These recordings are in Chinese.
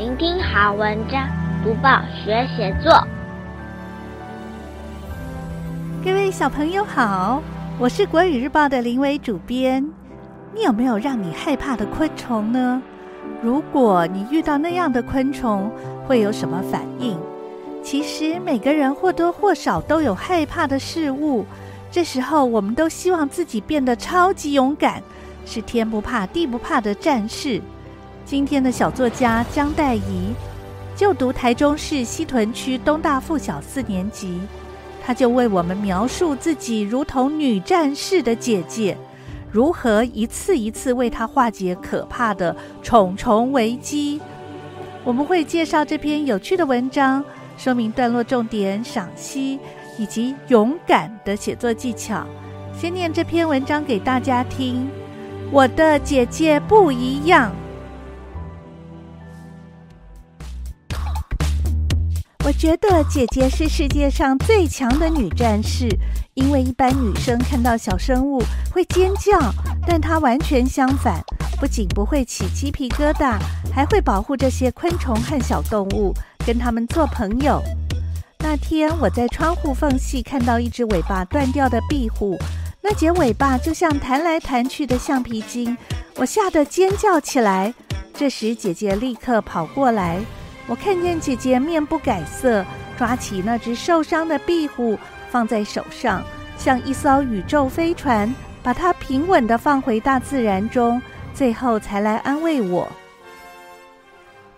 聆听好文章，读报学写作。各位小朋友好，我是国语日报的林伟主编。你有没有让你害怕的昆虫呢？如果你遇到那样的昆虫，会有什么反应？其实每个人或多或少都有害怕的事物。这时候，我们都希望自己变得超级勇敢，是天不怕地不怕的战士。今天的小作家江岱宜，就读台中市西屯区东大附小四年级，他就为我们描述自己如同女战士的姐姐，如何一次一次为她化解可怕的重重危机。我们会介绍这篇有趣的文章，说明段落重点、赏析以及勇敢的写作技巧。先念这篇文章给大家听。我的姐姐不一样。我觉得姐姐是世界上最强的女战士，因为一般女生看到小生物会尖叫，但她完全相反，不仅不会起鸡皮疙瘩，还会保护这些昆虫和小动物，跟他们做朋友。那天我在窗户缝隙看到一只尾巴断掉的壁虎，那截尾巴就像弹来弹去的橡皮筋，我吓得尖叫起来。这时姐姐立刻跑过来。我看见姐姐面不改色，抓起那只受伤的壁虎，放在手上，像一艘宇宙飞船，把它平稳的放回大自然中，最后才来安慰我。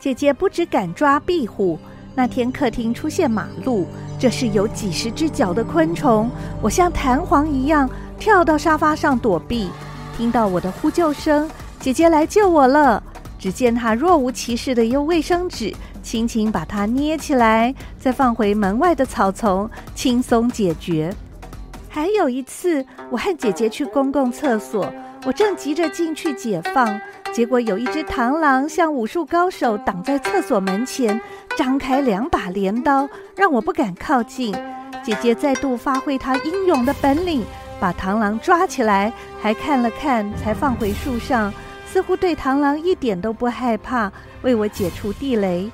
姐姐不只敢抓壁虎，那天客厅出现马路，这是有几十只脚的昆虫，我像弹簧一样跳到沙发上躲避。听到我的呼救声，姐姐来救我了。只见他若无其事地用卫生纸。轻轻把它捏起来，再放回门外的草丛，轻松解决。还有一次，我和姐姐去公共厕所，我正急着进去解放，结果有一只螳螂像武术高手挡在厕所门前，张开两把镰刀，让我不敢靠近。姐姐再度发挥她英勇的本领，把螳螂抓起来，还看了看，才放回树上，似乎对螳螂一点都不害怕，为我解除地雷。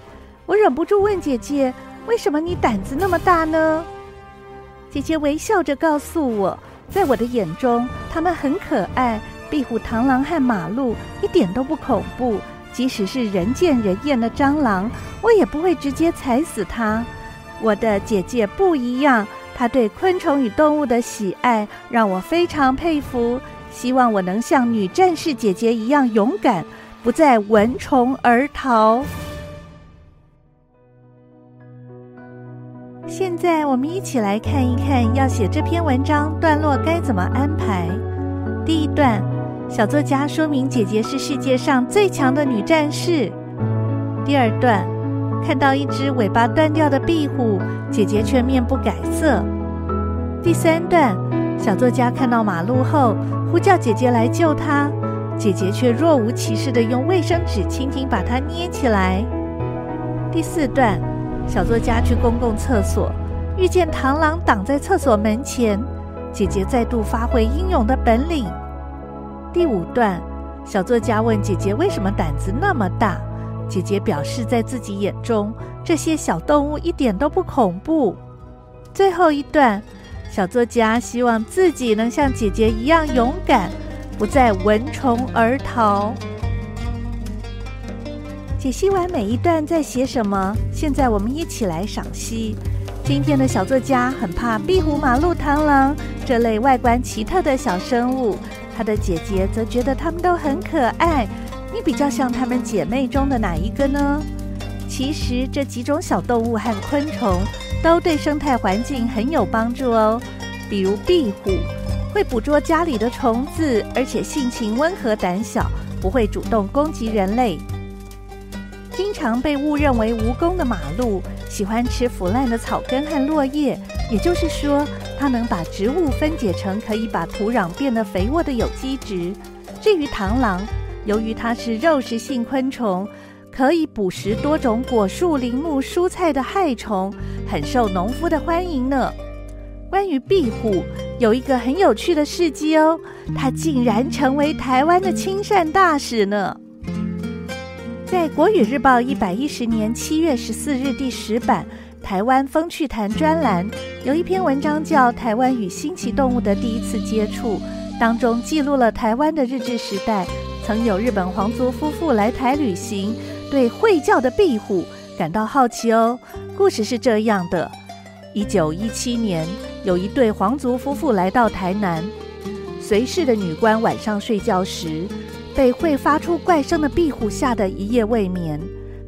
我忍不住问姐姐：“为什么你胆子那么大呢？”姐姐微笑着告诉我：“在我的眼中，它们很可爱，壁虎、螳螂和马路一点都不恐怖。即使是人见人厌的蟑螂，我也不会直接踩死它。我的姐姐不一样，她对昆虫与动物的喜爱让我非常佩服。希望我能像女战士姐姐一样勇敢，不再闻虫而逃。”现在我们一起来看一看，要写这篇文章段落该怎么安排。第一段，小作家说明姐姐是世界上最强的女战士。第二段，看到一只尾巴断掉的壁虎，姐姐却面不改色。第三段，小作家看到马路后，呼叫姐姐来救她，姐姐却若无其事地用卫生纸轻轻把它捏起来。第四段。小作家去公共厕所，遇见螳螂挡在厕所门前，姐姐再度发挥英勇的本领。第五段，小作家问姐姐为什么胆子那么大，姐姐表示在自己眼中这些小动物一点都不恐怖。最后一段，小作家希望自己能像姐姐一样勇敢，不再闻虫而逃。解析完每一段在写什么，现在我们一起来赏析。今天的小作家很怕壁虎、马路、螳螂这类外观奇特的小生物，他的姐姐则觉得它们都很可爱。你比较像她们姐妹中的哪一个呢？其实这几种小动物和昆虫都对生态环境很有帮助哦。比如壁虎会捕捉家里的虫子，而且性情温和胆小，不会主动攻击人类。经常被误认为蜈蚣的马路，喜欢吃腐烂的草根和落叶，也就是说，它能把植物分解成可以把土壤变得肥沃的有机质。至于螳螂，由于它是肉食性昆虫，可以捕食多种果树、林木、蔬菜的害虫，很受农夫的欢迎呢。关于壁虎，有一个很有趣的事迹哦，它竟然成为台湾的亲善大使呢。在《国语日报》一百一十年七月十四日第十版《台湾风趣谈》专栏，有一篇文章叫《台湾与新奇动物的第一次接触》，当中记录了台湾的日治时代，曾有日本皇族夫妇来台旅行，对会叫的壁虎感到好奇哦。故事是这样的：一九一七年，有一对皇族夫妇来到台南，随侍的女官晚上睡觉时，被会发出怪声的壁虎吓得一夜未眠。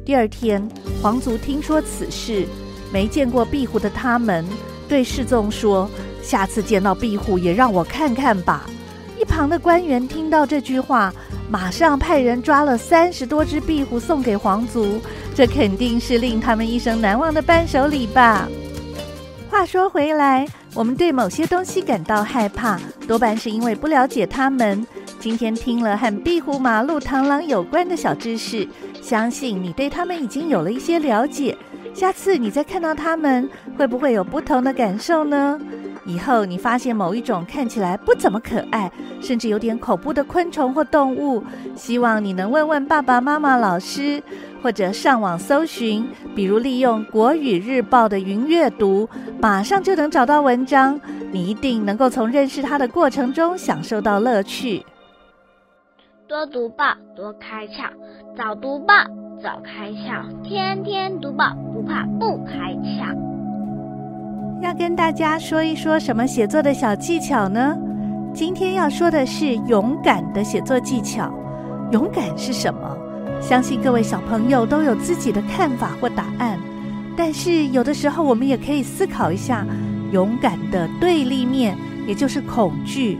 第二天，皇族听说此事，没见过壁虎的他们对侍从说：“下次见到壁虎也让我看看吧。”一旁的官员听到这句话，马上派人抓了三十多只壁虎送给皇族。这肯定是令他们一生难忘的伴手礼吧。话说回来，我们对某些东西感到害怕，多半是因为不了解它们。今天听了和壁虎、马路、螳螂有关的小知识，相信你对它们已经有了一些了解。下次你再看到它们，会不会有不同的感受呢？以后你发现某一种看起来不怎么可爱，甚至有点恐怖的昆虫或动物，希望你能问问爸爸妈妈、老师，或者上网搜寻，比如利用《国语日报》的云阅读，马上就能找到文章。你一定能够从认识它的过程中享受到乐趣。多读报，多开窍；早读报，早开窍；天天读报，不怕不开窍。要跟大家说一说什么写作的小技巧呢？今天要说的是勇敢的写作技巧。勇敢是什么？相信各位小朋友都有自己的看法或答案。但是有的时候，我们也可以思考一下，勇敢的对立面，也就是恐惧。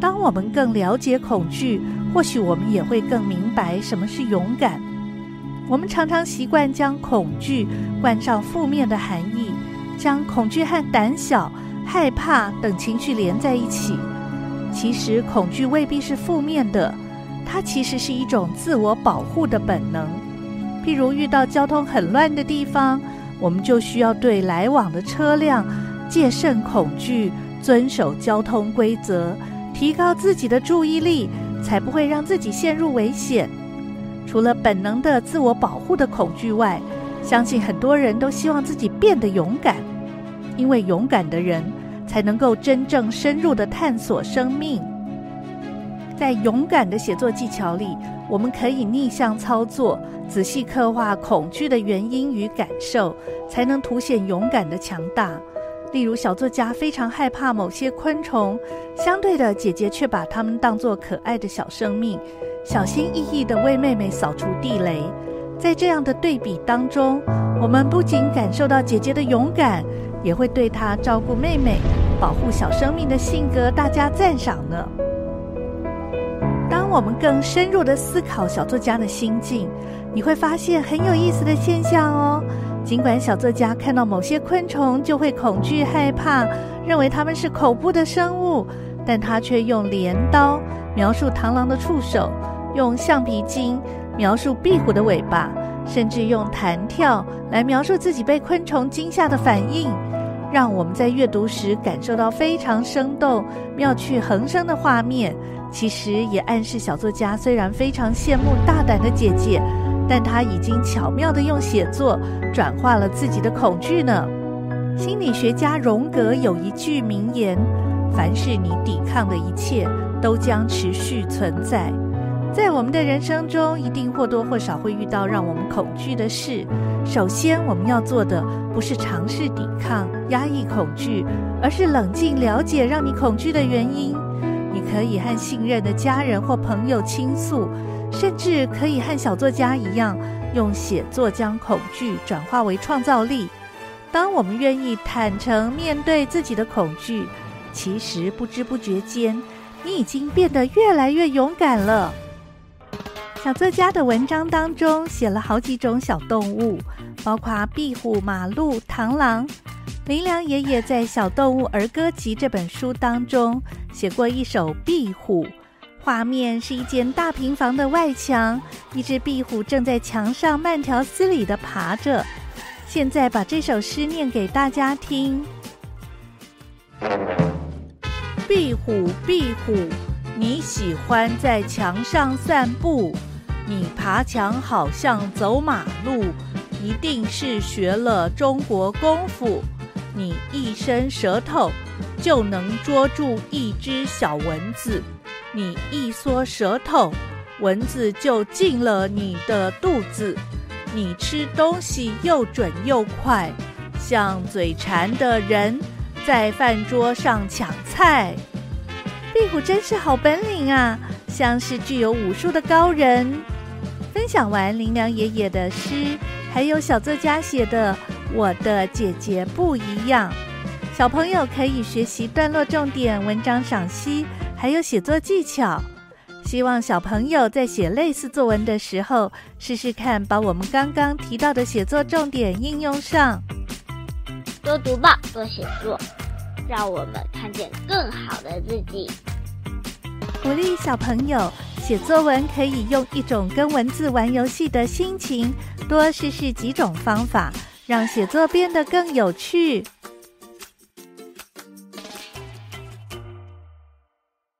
当我们更了解恐惧，或许我们也会更明白什么是勇敢。我们常常习惯将恐惧冠上负面的含义。将恐惧和胆小、害怕等情绪连在一起，其实恐惧未必是负面的，它其实是一种自我保护的本能。譬如遇到交通很乱的地方，我们就需要对来往的车辆戒慎恐惧，遵守交通规则，提高自己的注意力，才不会让自己陷入危险。除了本能的自我保护的恐惧外，相信很多人都希望自己变得勇敢。因为勇敢的人才能够真正深入地探索生命。在勇敢的写作技巧里，我们可以逆向操作，仔细刻画恐惧的原因与感受，才能凸显勇敢的强大。例如，小作家非常害怕某些昆虫，相对的，姐姐却把它们当作可爱的小生命，小心翼翼地为妹妹扫除地雷。在这样的对比当中，我们不仅感受到姐姐的勇敢，也会对她照顾妹妹、保护小生命的性格大加赞赏呢。当我们更深入地思考小作家的心境，你会发现很有意思的现象哦。尽管小作家看到某些昆虫就会恐惧害怕，认为它们是恐怖的生物，但他却用镰刀描述螳螂的触手，用橡皮筋描述壁虎的尾巴。甚至用弹跳来描述自己被昆虫惊吓的反应，让我们在阅读时感受到非常生动、妙趣横生的画面。其实也暗示小作家虽然非常羡慕大胆的姐姐，但她已经巧妙地用写作转化了自己的恐惧呢。心理学家荣格有一句名言：“凡是你抵抗的一切，都将持续存在。”在我们的人生中，一定或多或少会遇到让我们恐惧的事。首先，我们要做的不是尝试抵抗、压抑恐惧，而是冷静了解让你恐惧的原因。你可以和信任的家人或朋友倾诉，甚至可以和小作家一样，用写作将恐惧转化为创造力。当我们愿意坦诚面对自己的恐惧，其实不知不觉间，你已经变得越来越勇敢了。小作家的文章当中写了好几种小动物，包括壁虎、马路、螳螂。林良爷爷在《小动物儿歌集》这本书当中写过一首壁虎，画面是一间大平房的外墙，一只壁虎正在墙上慢条斯理地爬着。现在把这首诗念给大家听：壁虎，壁虎，你喜欢在墙上散步。你爬墙好像走马路，一定是学了中国功夫。你一伸舌头就能捉住一只小蚊子，你一缩舌头，蚊子就进了你的肚子。你吃东西又准又快，像嘴馋的人在饭桌上抢菜。壁虎真是好本领啊，像是具有武术的高人。分享完林良爷爷的诗，还有小作家写的《我的姐姐不一样》，小朋友可以学习段落重点、文章赏析，还有写作技巧。希望小朋友在写类似作文的时候，试试看把我们刚刚提到的写作重点应用上。多读报，多写作，让我们看见更好的自己。鼓励小朋友写作文，可以用一种跟文字玩游戏的心情，多试试几种方法，让写作变得更有趣。